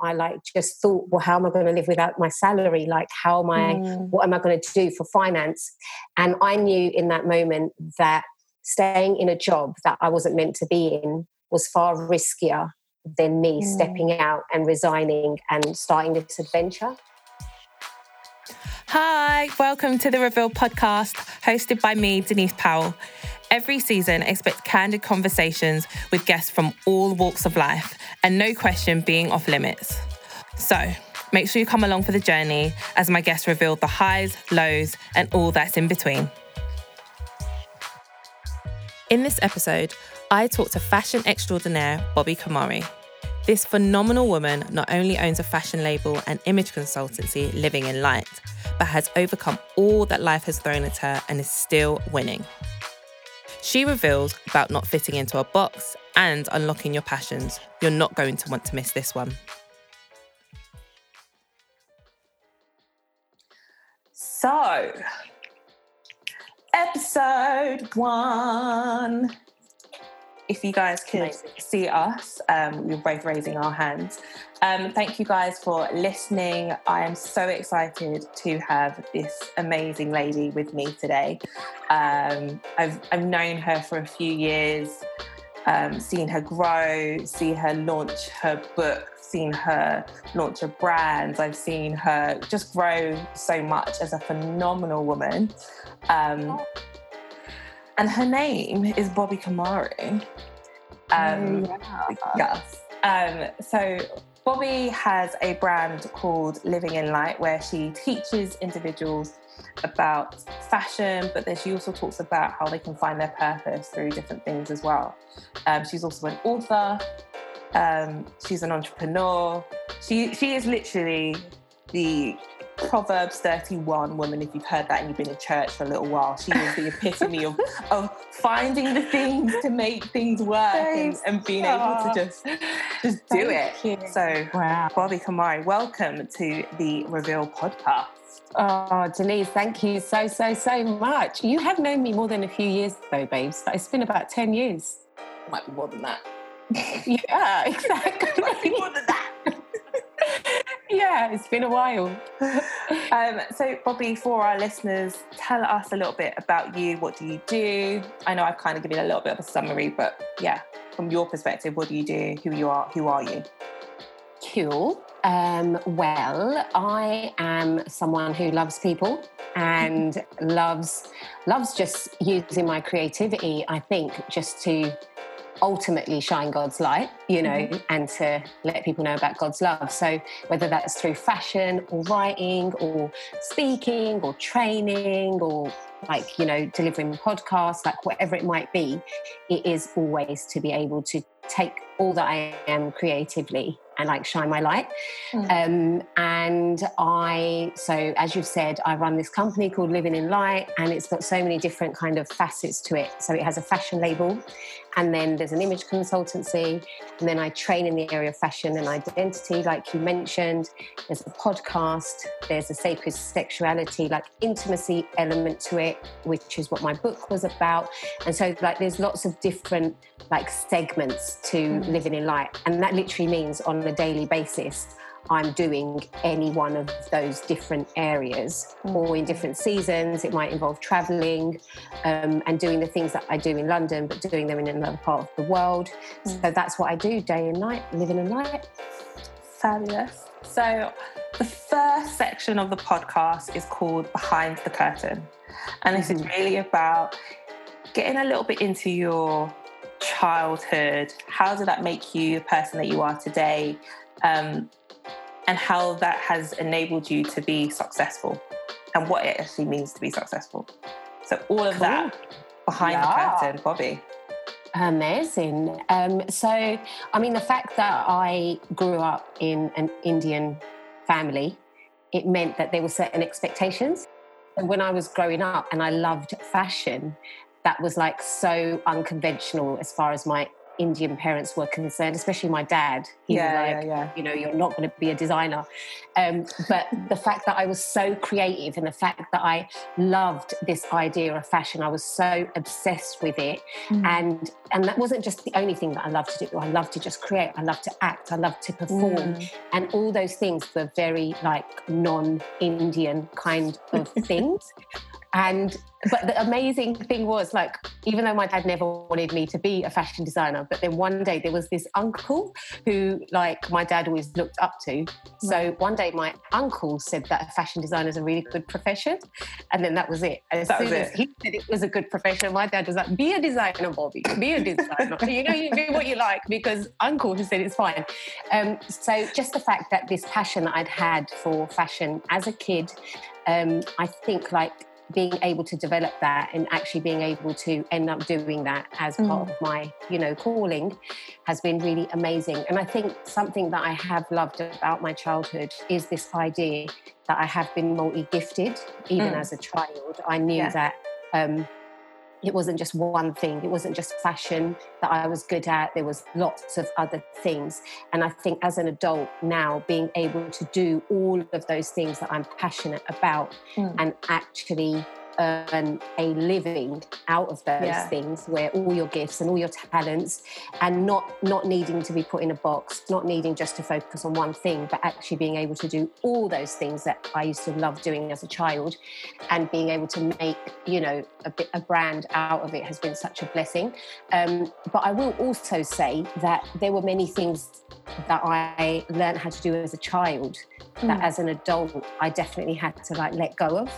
I like just thought, well, how am I going to live without my salary? Like, how am I, mm. what am I going to do for finance? And I knew in that moment that staying in a job that I wasn't meant to be in was far riskier than me mm. stepping out and resigning and starting this adventure. Hi, welcome to the Reveal podcast, hosted by me, Denise Powell. Every season, expect candid conversations with guests from all walks of life, and no question being off limits. So, make sure you come along for the journey as my guests reveal the highs, lows, and all that's in between. In this episode, I talk to fashion extraordinaire Bobbi Kumari. This phenomenal woman not only owns a fashion label and image consultancy, Living in Light, but has overcome all that life has thrown at her and is still winning. She reveals about not fitting into a box and unlocking your passions. You're not going to want to miss this one. So, episode one if you guys could Amazing. see us, um, we are both raising our hands. Um, thank you guys for listening. I am so excited to have this amazing lady with me today. Um, I've, I've known her for a few years, um, seen her grow, see her launch her book, seen her launch a brand. I've seen her just grow so much as a phenomenal woman. Um, and her name is Bobbi Kumari. Um, oh, yeah. Yes. Um, so Bobbi has a brand called Living in Light where she teaches individuals about fashion, but then she also talks about how they can find their purpose through different things as well. Um, she's also an author. Um, she's an entrepreneur. She she is literally the Proverbs 31 woman, if you've heard that and you've been in church for a little while, she is the epitome of, of finding the things to make things work and, and, being able to just just do it. You. So, wow. Bobbi Kumari, welcome to the Reveal podcast. Oh, Denise, thank you so, so, so much. You have known me more than a few years, though, babes. But it's been about 10 years. Might be more than that. yeah, exactly. Might be more than that yeah, it's been a while. um, so, Bobbi, for our listeners, tell us a little bit about you. What do you do? I know I've kind of given a little bit of a summary, but yeah, from your perspective, what do you do? Who you are? Who are you? Cool. Um, well, I am someone who loves people and loves loves just using my creativity. I think just to ultimately shine God's light, you know, mm-hmm. and to let people know about God's love. So whether that's through fashion or writing or speaking or training or like, you know, delivering podcasts, like whatever it might be, it is always to be able to take all that I am creatively and like shine my light. Mm. Um, and I, so as you've said, I run this company called Living in Light, and it's got so many different kind of facets to it. So it has a fashion label, and then there's an image consultancy, and then I train in the area of fashion and identity, like you mentioned. There's a podcast, there's a sacred sexuality, like intimacy element to it, which is what my book was about. And so, like, there's lots of different like segments to mm. living in light, and that literally means on a daily basis I'm doing any one of those different areas, mm. or in different seasons. It might involve traveling um, and doing the things that I do in London, but doing them in another part of the world. Mm. So that's what I do day and night, living in night. Fabulous. So, the first section of the podcast is called Behind the Curtain. And this is mm. really about getting a little bit into your childhood. How did that make you the person that you are today? Um, and how that has enabled you to be successful and what it actually means to be successful. So, all of cool. that behind yeah. the curtain, Bobbi. Amazing. Um, so, I mean, the fact that I grew up in an Indian family, it meant that there were certain expectations. And when I was growing up and I loved fashion, that was like so unconventional as far as my Indian parents were concerned, especially my dad. He yeah, was like, yeah, yeah. you know, you're not going to be a designer. Um, but the fact that I was so creative and the fact that I loved this idea of fashion, I was so obsessed with it. Mm. And and that wasn't just the only thing that I loved to do. I loved to just create. I loved to act. I loved to perform, Mm. and all those things were very like non-Indian kind of things. And but the amazing thing was like, even though my dad never wanted me to be a fashion designer, but then one day there was this uncle who like my dad always looked up to. So one day my uncle said that a fashion designer is a really good profession. And then that was it. As That soon as it. he said it was a good profession, my dad was like, be a designer, Bobbi, be a designer. you know, you do what you like because uncle has said it's fine. Um, so just the fact that this passion that I'd had for fashion as a kid, um, I think like being able to develop that and actually being able to end up doing that as part Mm. of my you know calling has been really amazing and i think something that i have loved about my childhood is this idea that i have been multi-gifted even Mm. as a child i knew Yeah. that um, it wasn't just one thing. It wasn't just fashion that i was good at. There was lots of other things. And i think as an adult now being able to do all of those things that i'm passionate about Mm. and actually earn a living out of those Yeah. things where all your gifts and all your talents and not not needing to be put in a box not needing just to focus on one thing but actually being able to do all those things that i used to love doing as a child and being able to make you know a bit a brand out of it has been such a blessing um, but i will also say that there were many things that i learned how to do as a child that Mm. as an adult i definitely had to like let go of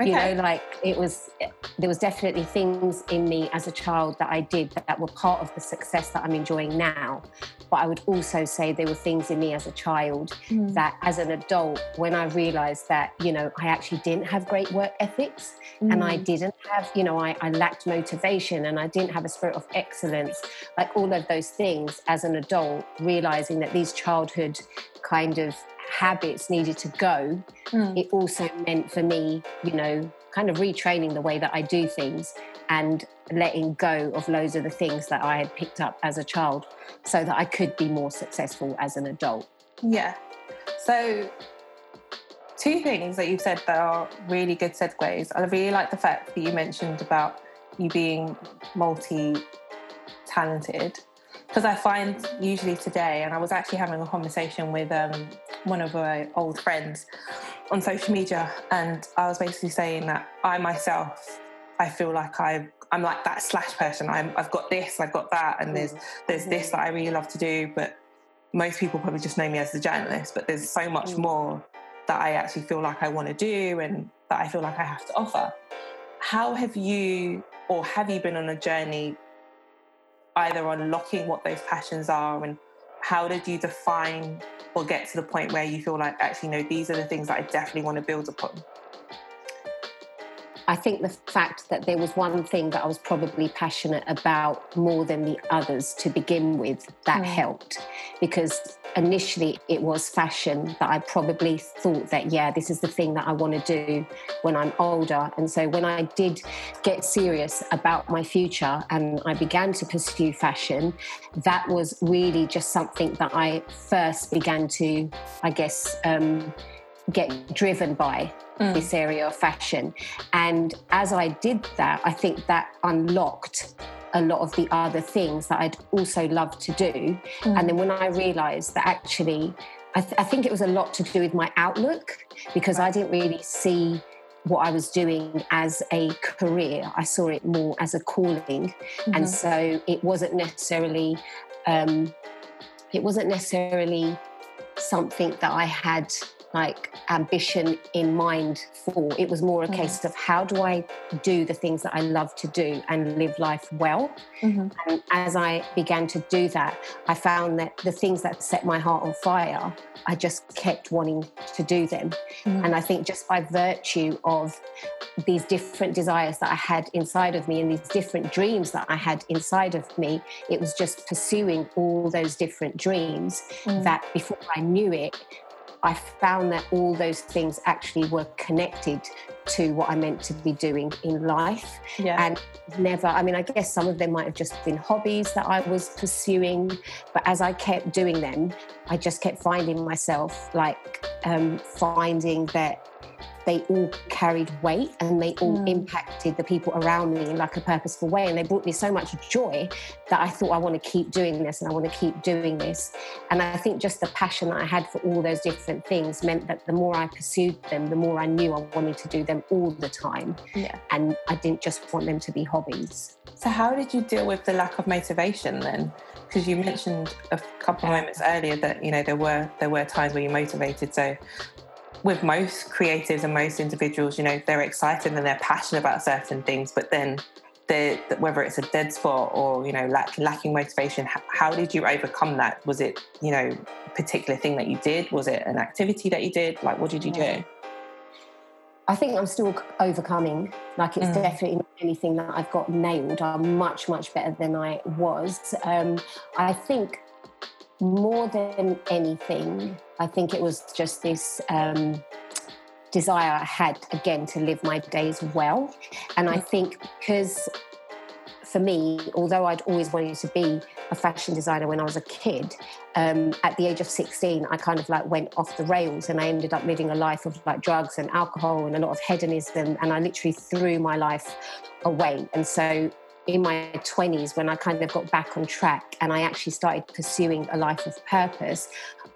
you know like it was there was definitely things in me as a child that i did that, were part of the success that i'm enjoying now but i would also say there were things in me as a child Mm. that as an adult when i realized that you know i actually didn't have great work ethics and i Mm. didn't have you know I, I lacked motivation and i didn't have a spirit of excellence like all of those things as an adult realizing that these childhood kind of habits needed to go Mm. it also meant for me, you know, kind of retraining the way that I do things and letting go of loads of the things that I had picked up as a child so that I could be more successful as an adult. Yeah. So, two things that you've said that are really good segues. I really like the fact that you mentioned about you being multi talented. Because I find usually today, and I was actually having a conversation with um, one of my old friends on social media, and I was basically saying that I myself, I feel like I, I'm like that slash person. I'm, I've got this, I've got that, and there's there's this that I really love to do, but most people probably just know me as the journalist, but there's so much Mm. more that I actually feel like I want to do and that I feel like I have to offer. How have you, or have you been on a journey either unlocking what those passions are and how did you define or get to the point where you feel like actually no these are the things that i definitely want to build upon I think the fact that there was one thing that I was probably passionate about more than the others to begin with, that Mm. helped. Because initially it was fashion that I probably thought that, yeah, this is the thing that I want to do when I'm older. And so when I did get serious about my future and I began to pursue fashion, that was really just something that I first began to, I guess, um, get driven by Mm. this area of fashion. And as I did that, I think that unlocked a lot of the other things that I'd also loved to do. And then when I realized that actually, I, th- I think it was a lot to do with my outlook because I didn't really see what I was doing as a career. I saw it more as a calling. And Mhm. so it wasn't necessarily, um, it wasn't necessarily something that I had like ambition in mind for. It was more a Mhm. case of how do I do the things that I love to do and live life well. Mhm. And as I began to do that, I found that the things that set my heart on fire, I just kept wanting to do them. Mhm. And I think just by virtue of these different desires that I had inside of me and these different dreams that I had inside of me, it was just pursuing all those different dreams Mm. that before I knew it, I found that all those things actually were connected to what I meant to be doing in life. Yeah. And never, I mean, I guess some of them might have just been hobbies that I was pursuing. But as I kept doing them, I just kept finding myself like um, finding that they all carried weight and they all mm. impacted the people around me in like a purposeful way. And they brought me so much joy that I thought I want to keep doing this and I want to keep doing this. And I think just the passion that I had for all those different things meant that the more I pursued them, the more I knew I wanted to do them all the time. Yeah. And I didn't just want them to be hobbies. So how did you deal with the lack of motivation then? Because you mentioned a couple of moments earlier that you know there were there were times where you motivated. So with most creatives and most individuals, you know, they're excited and they're passionate about certain things, but then whether it's a dead spot or you know lack, lacking motivation how did you overcome that was it you know a particular thing that you did was it an activity that you did like what did you do I think I'm still overcoming. Like it's mm. definitely not anything that I've got nailed. I'm much, much better than I was. Um, I think more than anything, I think it was just this um, desire I had again to live my days well. And I think because for me, although I'd always wanted to be a fashion designer when I was a kid, um, at the age of 16, I kind of like went off the rails and I ended up living a life of like drugs and alcohol and a lot of hedonism. And I literally threw my life away. And so in my 20s when I kind of got back on track and I actually started pursuing a life of purpose,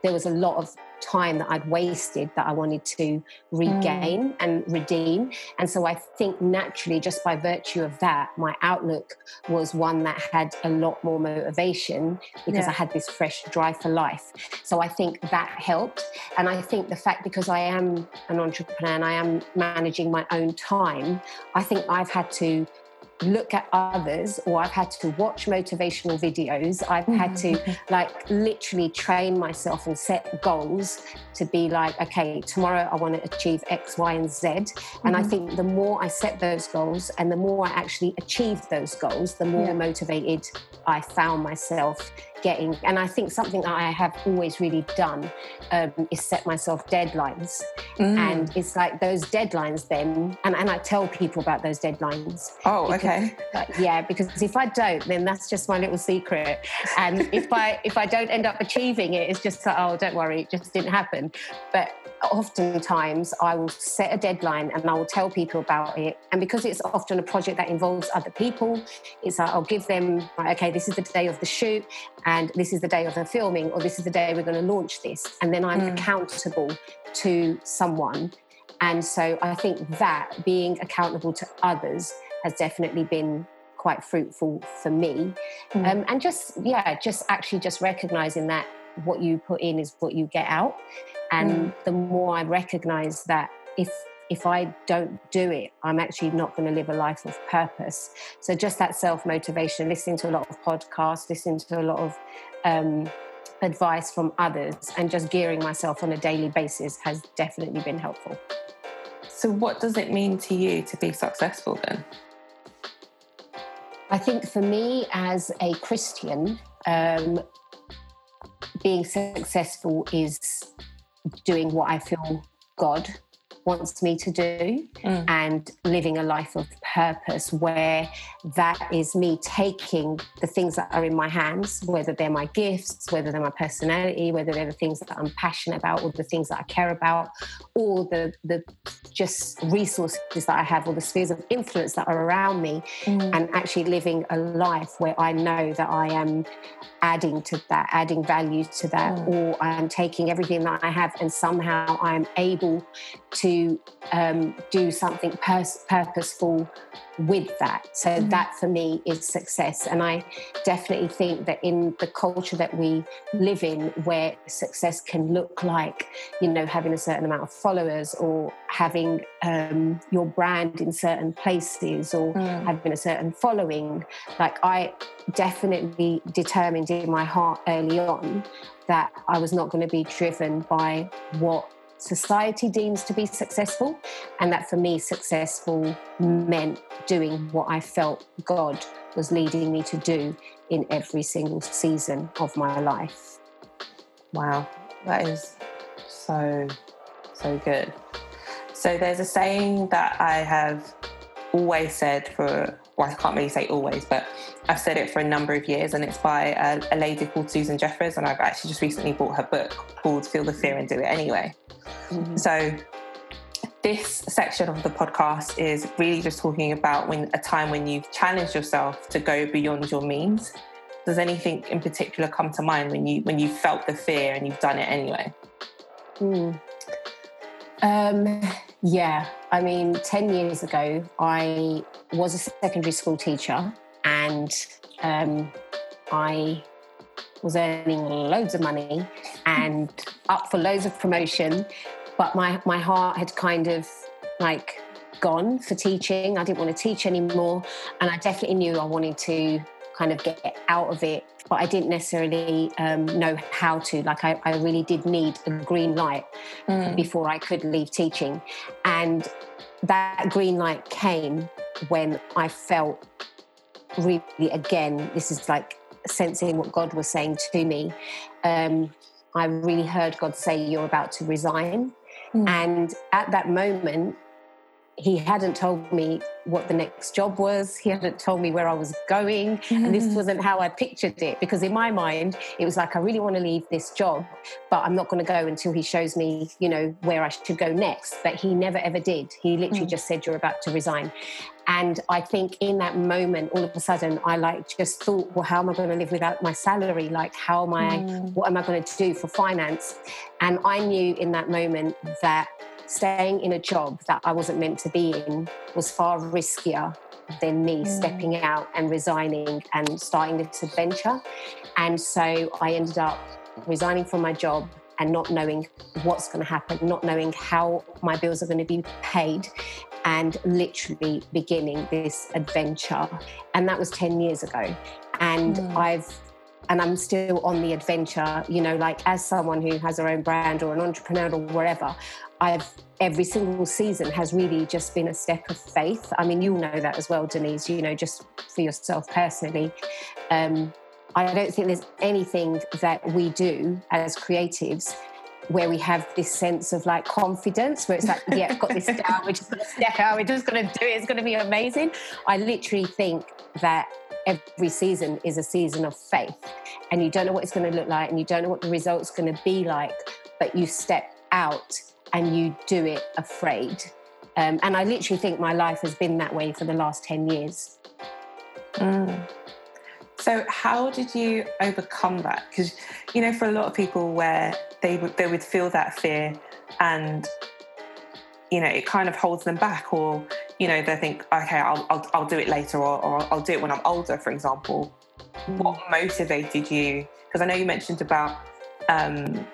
there was a lot of time that I'd wasted that I wanted to regain mm. and redeem. And so I think naturally, just by virtue of that, my outlook was one that had a lot more motivation because yeah. I had this fresh drive for life. So I think that helped. And I think the fact because I am an entrepreneur and I am managing my own time, I think I've had to look at others or I've had to watch motivational videos. I've had to mm-hmm. like literally train myself and set goals to be like, okay, tomorrow I want to achieve X, Y, and Z. And mm-hmm. I think the more I set those goals and the more I actually achieve those goals, the more yeah. motivated I found myself getting. And I think something that I have always really done um, is set myself deadlines. Mm. And it's like those deadlines then, and, and I tell people about those deadlines. Oh, because, okay. Uh, yeah, because if I don't, then that's just my little secret. And if I if I don't end up achieving it, it's just like, oh, don't worry, it just didn't happen. But oftentimes I will set a deadline and I will tell people about it. And because it's often a project that involves other people, it's like I'll give them, okay, this is the day of the shoot and this is the day of the filming, or this is the day we're going to launch this. And then I'm mm. accountable to someone. And so I think that being accountable to others has definitely been quite fruitful for me. Mm. Um, and just, yeah, just actually just recognizing that what you put in is what you get out. And mm. the more I recognize that if if I don't do it, I'm actually not going to live a life of purpose. So just that self motivation, listening to a lot of podcasts, listening to a lot of um, advice from others, and just gearing myself on a daily basis has definitely been helpful. So, what does it mean to you to be successful then? I think for me as a Christian, um, being successful is doing what I feel God wants me to do mm. and living a life of purpose where that is me taking the things that are in my hands, whether they're my gifts, whether they're my personality, whether they're the things that I'm passionate about or the things that I care about, or the the just resources that I have or the spheres of influence that are around me, mm. and actually living a life where I know that I am adding to that, adding value to that, mm. or I'm taking everything that I have and somehow I'm able to um, do something pers- purposeful with that. So mm-hmm. that for me is success. And I definitely think that in the culture that we live in, where success can look like, you know, having a certain amount of followers or having um, your brand in certain places or mm. having a certain following, like I definitely determined in my heart early on that I was not going to be driven by what society deems to be successful, and that for me, successful meant doing what I felt God was leading me to do in every single season of my life. Wow, that is so, so good. So there's a saying that I have always said for, well, I can't really say always, but I've said it for a number of years, and it's by a, a lady called Susan Jeffers, and I've actually just recently bought her book called Feel the Fear and Do It Anyway. Mm-hmm. So this section of the podcast is really just talking about when a time when you've challenged yourself to go beyond your means. Does anything in particular come to mind when you when you felt the fear and you've done it anyway? Mm. Um, yeah, I mean, 10 years ago, I was a secondary school teacher and um, I was earning loads of money and up for loads of promotion. But my, my heart had kind of like gone for teaching. I didn't want to teach anymore. And I definitely knew I wanted to kind of get out of it, but I didn't necessarily um, know how to. Like, I, I, really did need a green light mm. before I could leave teaching. And that green light came when I felt really, again, this is like sensing what God was saying to me. Um, I really heard God say, You're about to resign. Mm. And at that moment, he hadn't told me what the next job was. He hadn't told me where I was going. And this wasn't how I pictured it because in my mind, it was like, I really want to leave this job, but I'm not going to go until he shows me, you know, where I should go next. But he never ever did. He literally mm. just said, You're about to resign. And I think in that moment, all of a sudden, I like just thought, well, how am I going to live without my salary? Like, how am I, mm. what am I going to do for finance? And I knew in that moment that staying in a job that I wasn't meant to be in was far riskier than me mm. stepping out and resigning and starting this adventure. And so I ended up resigning from my job and not knowing what's going to happen, not knowing how my bills are going to be paid, and literally beginning this adventure. And that was 10 years ago. And mm. I've and I'm still on the adventure, you know, like as someone who has their own brand or an entrepreneur or whatever, I've every single season has really just been a step of faith. I mean, you'll know that as well, Denise, you know, just for yourself personally. Um, I don't think there's anything that we do as creatives where we have this sense of like confidence where it's like yeah I've got this down we're just going to step out we're just going to do it it's going to be amazing i literally think that every season is a season of faith and you don't know what it's going to look like and you don't know what the result's going to be like but you step out and you do it afraid. Um, and I literally think my life has been that way for the last 10 years. Mm. So, how did you overcome that? Because, you know, for a lot of people, where they would, they would feel that fear and, you know, it kind of holds them back, or, you know, they think, okay, I'll, I'll, I'll do it later, or, or I'll do it when I'm older, for example. Mm. What motivated you? Because I know you mentioned about um,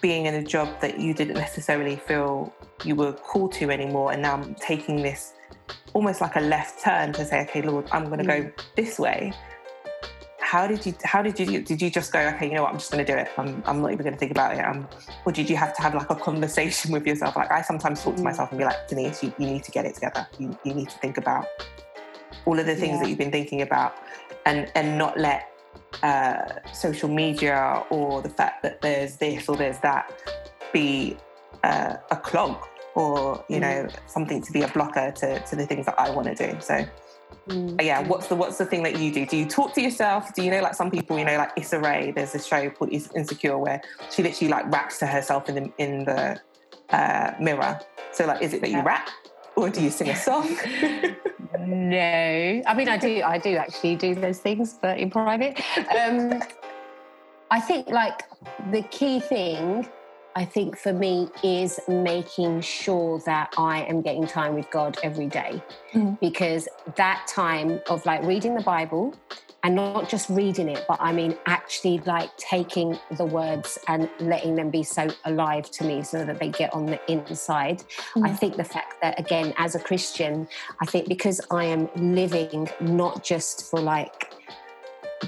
being in a job that you didn't necessarily feel you were called to anymore, and now I'm taking this almost like a left turn to say, okay, Lord, I'm going to mm. go this way. How did you? How did you? Did you just go? Okay, you know what? I'm just going to do it. I'm, I'm not even going to think about it. Um, or did you have to have like a conversation with yourself? Like I sometimes talk to mm. myself and be like, Denise, you, you need to get it together. You, you need to think about all of the things yeah. that you've been thinking about, and and not let uh, social media or the fact that there's this or there's that be uh, a clog or you know mm. something to be a blocker to, to the things that I want to do. So mm. yeah, what's the what's the thing that you do? Do you talk to yourself? Do you know like some people you know like Issa Rae? There's a show called Insecure where she literally like raps to herself in the in the uh, mirror. So like, is it that you rap or do you sing a song? no, I mean I do. I do actually do those things, but in private. Um, I think like the key thing, I think for me is making sure that I am getting time with God every day, mm. because that time of like reading the Bible and not just reading it, but I mean actually like taking the words and letting them be so alive to me so that they get on the inside. Mm. I think the fact that, again, as a Christian, I think because I am living not just for like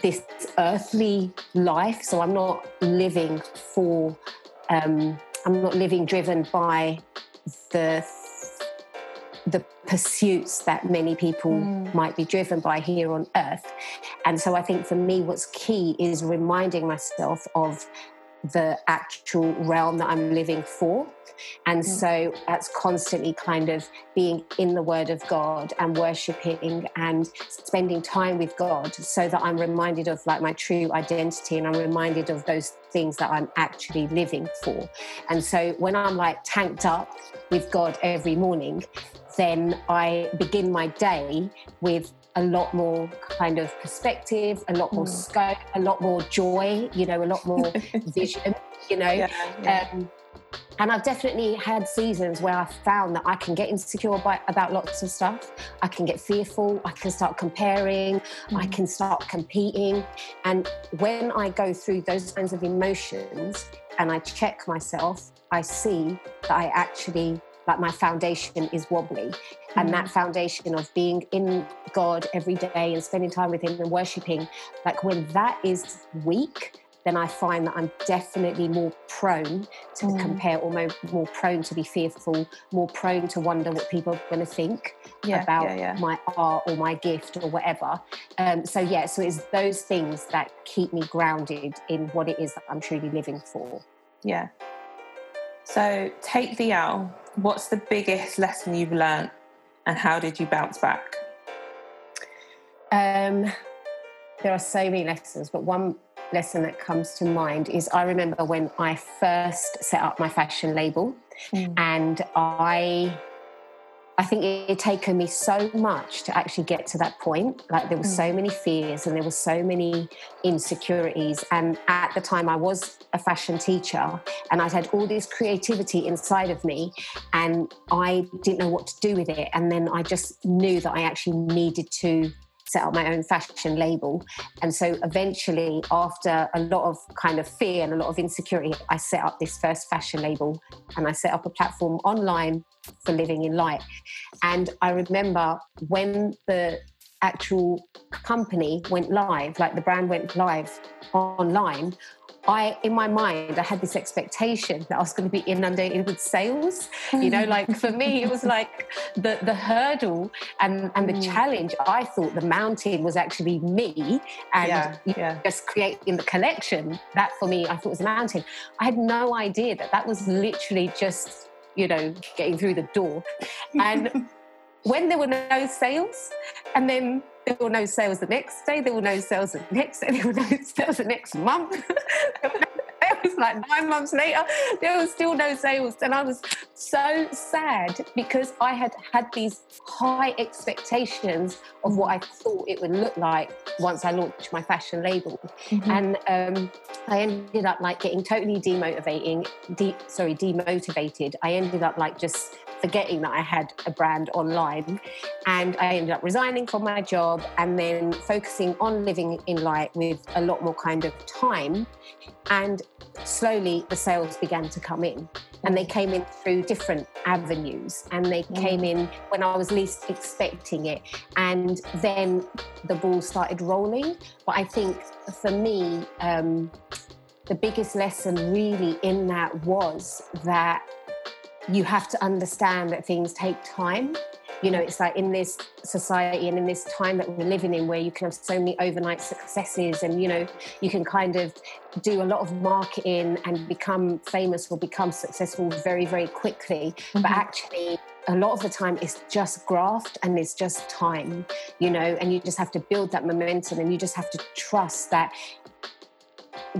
this earthly life, so I'm not living for, um, I'm not living driven by the the pursuits that many people mm. might be driven by here on earth. And so I think for me, what's key is reminding myself of the actual realm that I'm living for. And mm. so that's constantly kind of being in the Word of God and worshiping and spending time with God so that I'm reminded of like my true identity and I'm reminded of those things that I'm actually living for. And so when I'm like tanked up with God every morning, then I begin my day with a lot more kind of perspective, a lot more mm. scope, a lot more joy, you know, a lot more vision, you know. Yeah, yeah. Um, and I've definitely had seasons where I've found that I can get insecure by, about lots of stuff. I can get fearful. I can start comparing. Mm. I can start competing. And when I go through those kinds of emotions and I check myself, I see that I actually like my foundation is wobbly. Mm-hmm. And that mm. foundation of being in God every day and spending time with Him and worshiping, like when that is weak, then I find that I'm definitely more prone to mm. compare or more, more, prone to be fearful, more prone to wonder what people are going to think yeah, about yeah, yeah. my art or my gift or whatever. Um, so, yeah, so it's those things that keep me grounded in what it is that I'm truly living for. Yeah. So, take the L what's the biggest lesson you've learned and how did you bounce back? Um, there are so many lessons, but one lesson that comes to mind is I remember when I first set up my fashion label mm. and I I think it had taken me so much to actually get to that point. Like there were mm. so many fears and there were so many insecurities. And at the time, I was a fashion teacher and I'd had all this creativity inside of me and I didn't know what to do with it. And then I just knew that I actually needed to set up my own fashion label. And so eventually, after a lot of kind of fear and a lot of insecurity, I set up this first fashion label and I set up a platform online for living in light. And I remember when the actual company went live, like the brand went live online, I, in my mind, I had this expectation that I was going to be inundated with sales. You know, like for me, it was like the, the hurdle and, and the mm. challenge. I thought the mountain was actually me and yeah, yeah. just creating the collection. That for me, I thought was a mountain. I had no idea that that was literally just, you know, getting through the door. And when there were no sales, and then there were no sales the next day, there were no sales the next day, there were no sales the next month. it was like nine months later, there was still no sales. And I was so sad because I had had these high expectations of what I thought it would look like once I launched my fashion label. Mm-hmm. And um, I ended up like getting totally demotivating, de- sorry, demotivated. I ended up like just forgetting that I had a brand online. And I ended up resigning from my job and then focusing on living in light with a lot more kind of time. And slowly the sales began to come in. And they came in through different avenues and they mm. came in when I was least expecting it. And then the ball started rolling. But I think for me, um, the biggest lesson really in that was that you have to understand that things take time. You know, it's like in this society and in this time that we're living in where you can have so many overnight successes and, you know, you can kind of do a lot of marketing and become famous or become successful very, very quickly. Mm-hmm. But actually, a lot of the time it's just graft and it's just time, you know, and you just have to build that momentum and you just have to trust that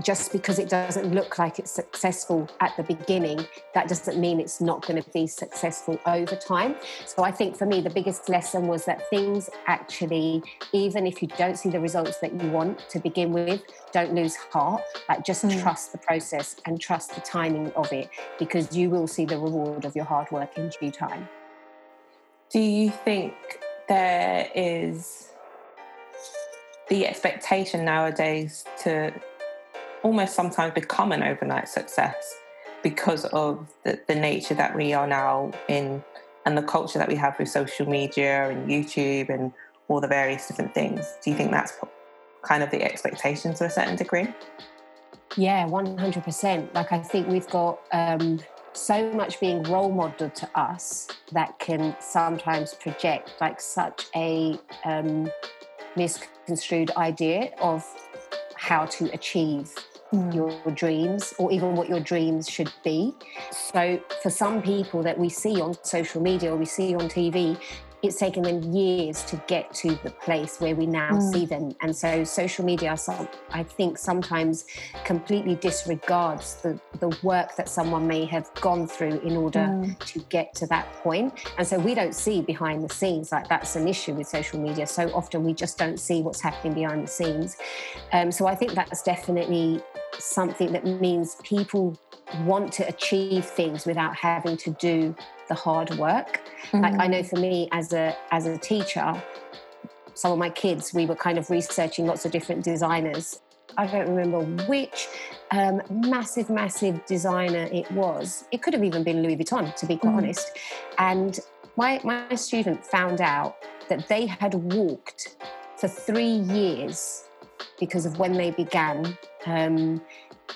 just because it doesn't look like it's successful at the beginning, that doesn't mean it's not going to be successful over time. So I think for me, the biggest lesson was that things actually, even if you don't see the results that you want to begin with, don't lose heart. Like just mm. trust the process and trust the timing of it because you will see the reward of your hard work in due time. Do you think there is the expectation nowadays to almost sometimes become an overnight success because of the, the nature that we are now in and the culture that we have with social media and YouTube and all the various different things. Do you think that's kind of the expectation to a certain degree? Yeah, 100%. Like, I think we've got um, so much being role modeled to us that can sometimes project like such a um, misconstrued idea of how to achieve. Your dreams or even what your dreams should be. So, for some people that we see on social media or we see on TV, it's taken them years to get to the place where we now mm. see them. And so social media, I think, sometimes completely disregards the, the work that someone may have gone through in order mm. to get to that point. And so we don't see behind the scenes. Like that's an issue with social media. So often we just don't see what's happening behind the scenes. Um, so I think that's definitely something that means people want to achieve things without having to do the hard work. Mm-hmm. Like I know mm. for me as a as a teacher, some of my kids, we were kind of researching lots of different designers. I don't remember which um, massive, massive designer it was. It could have even been Louis Vuitton, to be quite mm. honest. And my my student found out that they had walked for three years because of when they began um,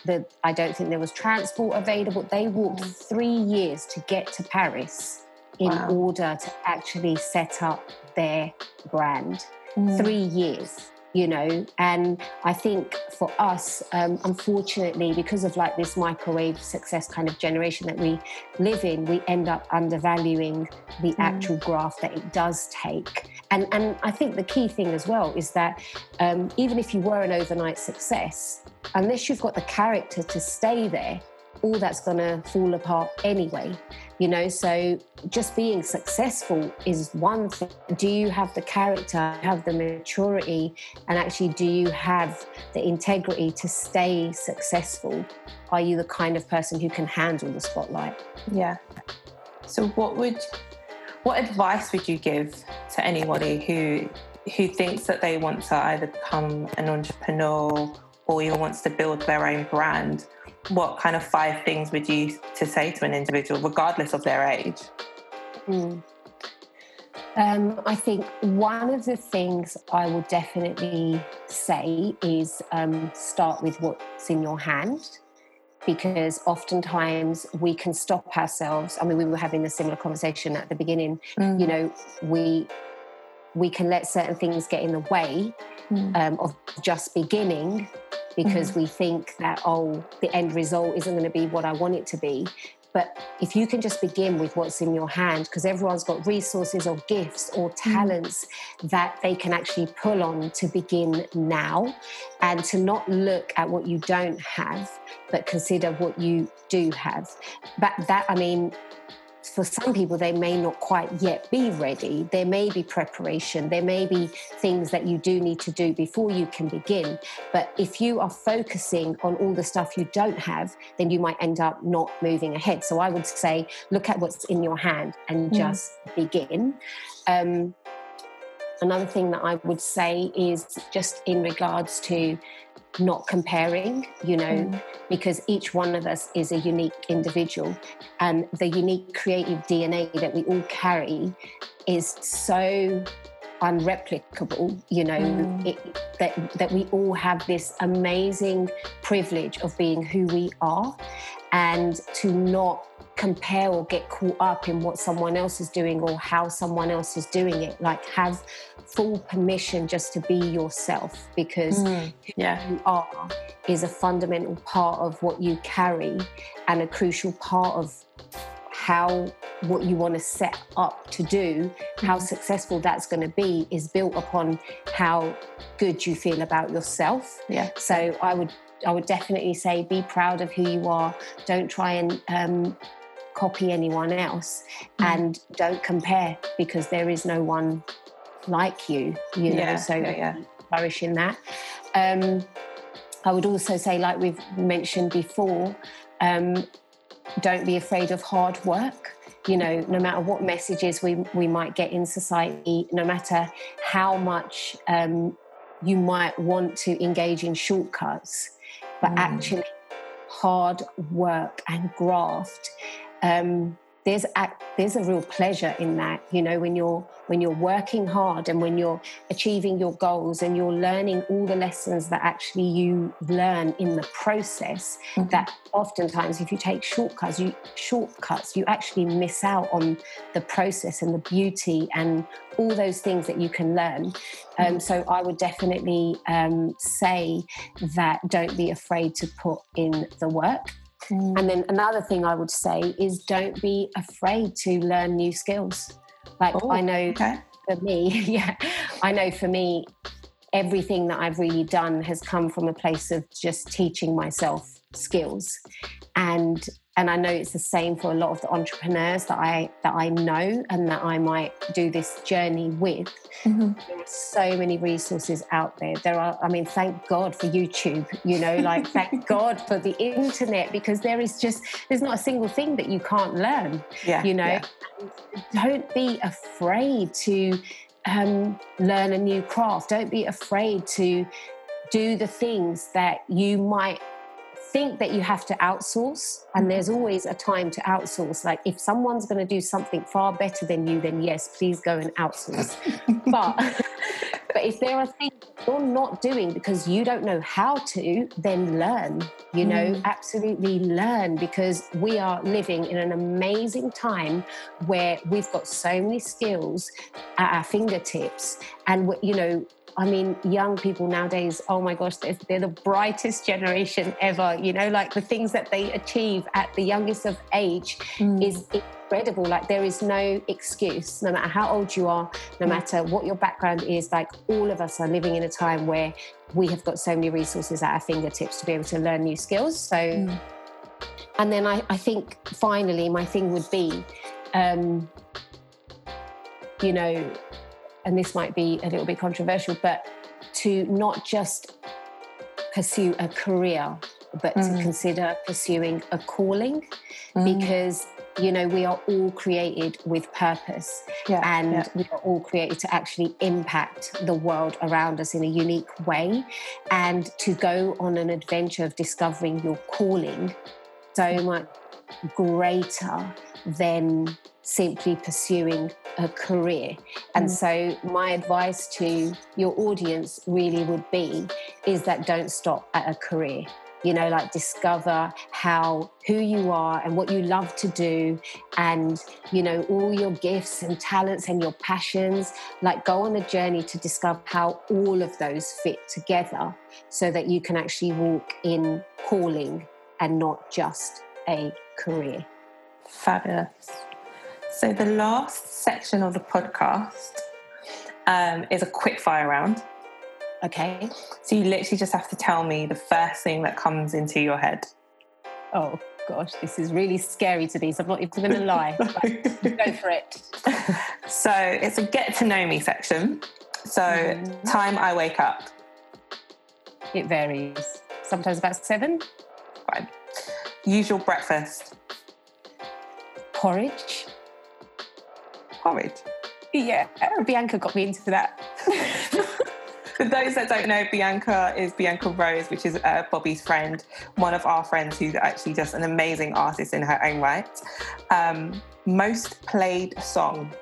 that I don't think there was transport available. They walked mm. three years to get to Paris in wow. order to actually set up their brand. Mm. Three years you know and i think for us um, unfortunately because of like this microwave success kind of generation that we live in we end up undervaluing the mm. actual graft that it does take and and i think the key thing as well is that um, even if you were an overnight success unless you've got the character to stay there all that's going to fall apart anyway you know? So just being successful is one thing. Do you have the character have the maturity and actually do you have the integrity to stay successful? Are you the kind of person who can handle the spotlight? Yeah. So what would what advice would you give to anybody who who thinks that they want to either become an entrepreneur or even wants to build their own brand what kind of five things would you to say to an individual, regardless of their age? Mm. Um, I think one of the things I will definitely say is um, start with what's in your hand because oftentimes we can stop ourselves. I mean, we were having a similar conversation at the beginning. Mm. You know, we we can let certain things get in the way mm. um, of just beginning because mm-hmm. we think that, oh, the end result isn't going to be what I want it to be. But if you can just begin with what's in your hand, because everyone's got resources or gifts or mm-hmm. talents mm. that they can actually pull on to begin now and to not look at what you don't have, but consider what you do have. But that, I mean, for some people, they may not quite yet be ready. There may be preparation, there may be things that you do need to do before you can begin. But if you are focusing on all the stuff you don't have, then you might end up not moving ahead. So I would say, look at what's in your hand and mm. just mm. begin. Um, another thing that I would say is just in regards to not comparing, you know, mm. because each one of us is a unique individual. And the unique creative DNA that we all carry is so unreplicable, you know, mm. it, that, that we all have this amazing privilege of being who we are and to not compare or get caught up in what someone else is doing or how someone else is doing it. Like, have full permission just to be yourself because mm, yeah. who you are is a fundamental part of what you carry and a crucial part of how what you want to set up to do, how mm. successful that's going to be, is built upon how good you feel about yourself. Yeah. So I would I would definitely say be proud of who you are. Don't try and um, copy anyone else mm. and don't compare because there is no one like you you know yeah, so yeah, yeah. flourish in that um, i would also say like we've mentioned before um, don't be afraid of hard work you know no matter what messages we we might get in society no matter how much um, you might want to engage in shortcuts but mm. actually hard work and graft um, there's a, there's a real pleasure in that you know when you're when you're working hard and when you're achieving your goals and you're learning all the lessons that actually you learn in the process mm-hmm. that oftentimes if you take shortcuts you shortcuts you actually miss out on the process and the beauty and all those things that you can learn um, mm-hmm. so i would definitely um, say that don't be afraid to put in the work Mm. And then another thing I would say is don't be afraid to learn new skills. Like oh, I know okay. for me, yeah, I know for me, everything that I've really done has come from a place of just teaching myself skills. And and I know it's the same for a lot of the entrepreneurs that I that I know and that I might do this journey with. Mm-hmm. There are so many resources out there. There are, I mean, thank God for YouTube. You know, like thank God for the internet because there is just there's not a single thing that you can't learn. Yeah, you know, yeah. don't be afraid to um, learn a new craft. Don't be afraid to do the things that you might think that you have to outsource and mm-hmm. there's always a time to outsource like if someone's going to do something far better than you then yes please go and outsource but but if there are things you're not doing because you don't know how to then learn you know mm. absolutely learn because we are living in an amazing time where we've got so many skills at our fingertips and what you know I mean, young people nowadays, oh my gosh, they're, they're, the brightest generation ever. You know, like the things that they achieve at the youngest of age mm. is incredible. Like, there is no excuse, no matter how old you are, no mm. matter what your background is. Like, all of us are living in a time where we have got so many resources at our fingertips to be able to learn new skills. So, mm. and then I, I think finally, my thing would be, um, you know, and this might be a little bit controversial, but to not just pursue a career, but mm. to consider pursuing a calling mm. because you know we are all created with purpose yeah, and yeah. we are all created to actually impact the world around us in a unique way and to go on an adventure of discovering your calling so much greater than simply pursuing a career. And mm. so, my advice to your audience really would be is that don't stop at a career. You know, like discover how who you are and what you love to do, and you know, all your gifts and talents and your passions. Like, go on a journey to discover how all of those fit together so that you can actually walk in calling and not just a career. Fabulous. So, the last section of the podcast um, is a quick fire round. Okay. So, you literally just have to tell me the first thing that comes into your head. Oh, gosh, this is really scary to me. So, I'm not even going to lie. go for it. So, it's a get to know me section. So, mm-hmm. time I wake up. It varies. Sometimes about seven. Fine. Usual breakfast. Porridge porridge. Yeah, Bianca got me into that. For those that don't know, Bianca is Bianca Rose, which is uh, Bobbi's friend, one of our friends who's actually just an amazing artist in her own right. Um, most played song?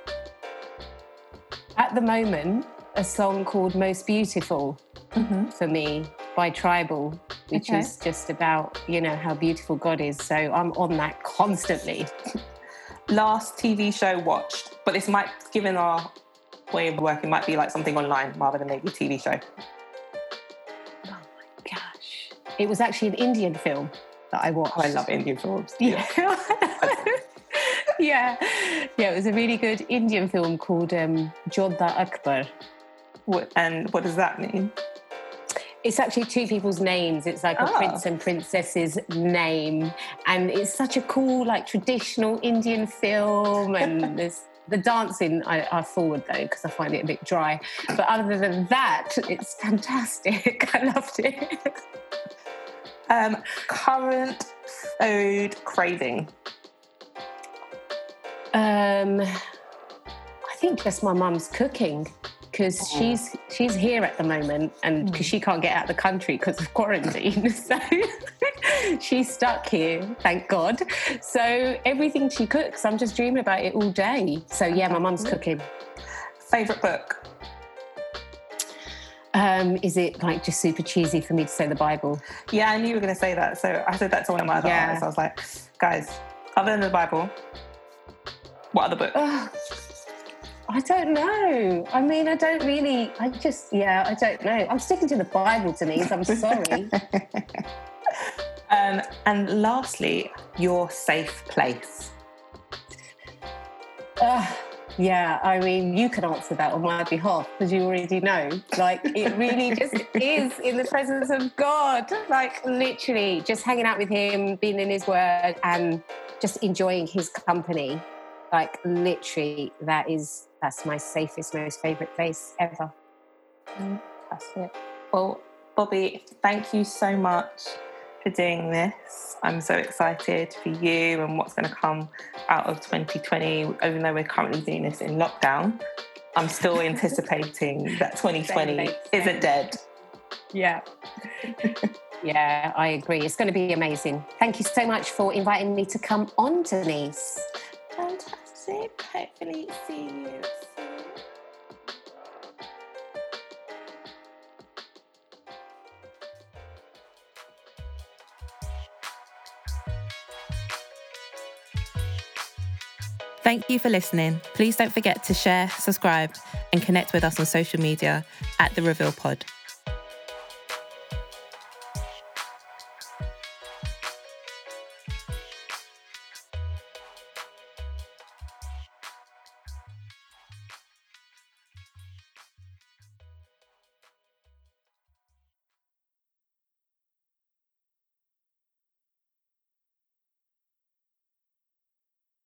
At the moment, a song called Most Beautiful mm-hmm. for me by TRIBL, which okay. is just about, you know, how beautiful God is. So I'm on that constantly. last TV show watched, but this might, given our way of working, might be like something online rather than maybe a TV show. Oh my gosh. It was actually an Indian film that I watched. Oh, I love Indian films. Yeah. yeah. Yeah, it was a really good Indian film called um, Jodha Akbar. What, and what does that mean? It's actually two people's names. It's like a oh. prince and princess's name, and it's such a cool, like traditional Indian film. And there's the dancing I, I forward though because I find it a bit dry. But other than that, it's fantastic. I loved it. Um, current food craving. Um, I think just my mum's cooking because oh. she's she's here at the moment and because mm. she can't get out of the country because of quarantine so she's stuck here, thank God. So everything she cooks, I'm just dreaming about it all day. So yeah, my mum's cooking. Favorite book? Um, is it like just super cheesy for me to say the Bible? Yeah, I knew you were going to say that. So I said that to one of my other yeah. I was like, guys, other than the Bible, what other book? I don't know. I mean, I don't really. I just, yeah, I don't know. I'm sticking to the Bible, Denise. I'm sorry. um, and lastly, your safe place. Uh, yeah, I mean, you can answer that on my behalf because you already know. Like, it really just is in the presence of God. Like, literally, just hanging out with Him, being in His Word, and just enjoying His company. Like, literally, that is that's my safest, most favorite place ever. Mm, that's it. Well, Bobbi, thank you so much for doing this. I'm so excited for you and what's going to come out of 2020. Even though we're currently doing this in lockdown, I'm still anticipating that 2020 isn't dead. Yeah. yeah, I agree. It's going to be amazing. Thank you so much for inviting me to come on, Denise. Fantastic. Hopefully, see you Thank you for listening. Please don't forget to share, subscribe, and connect with us on social media at The Reveal Pod.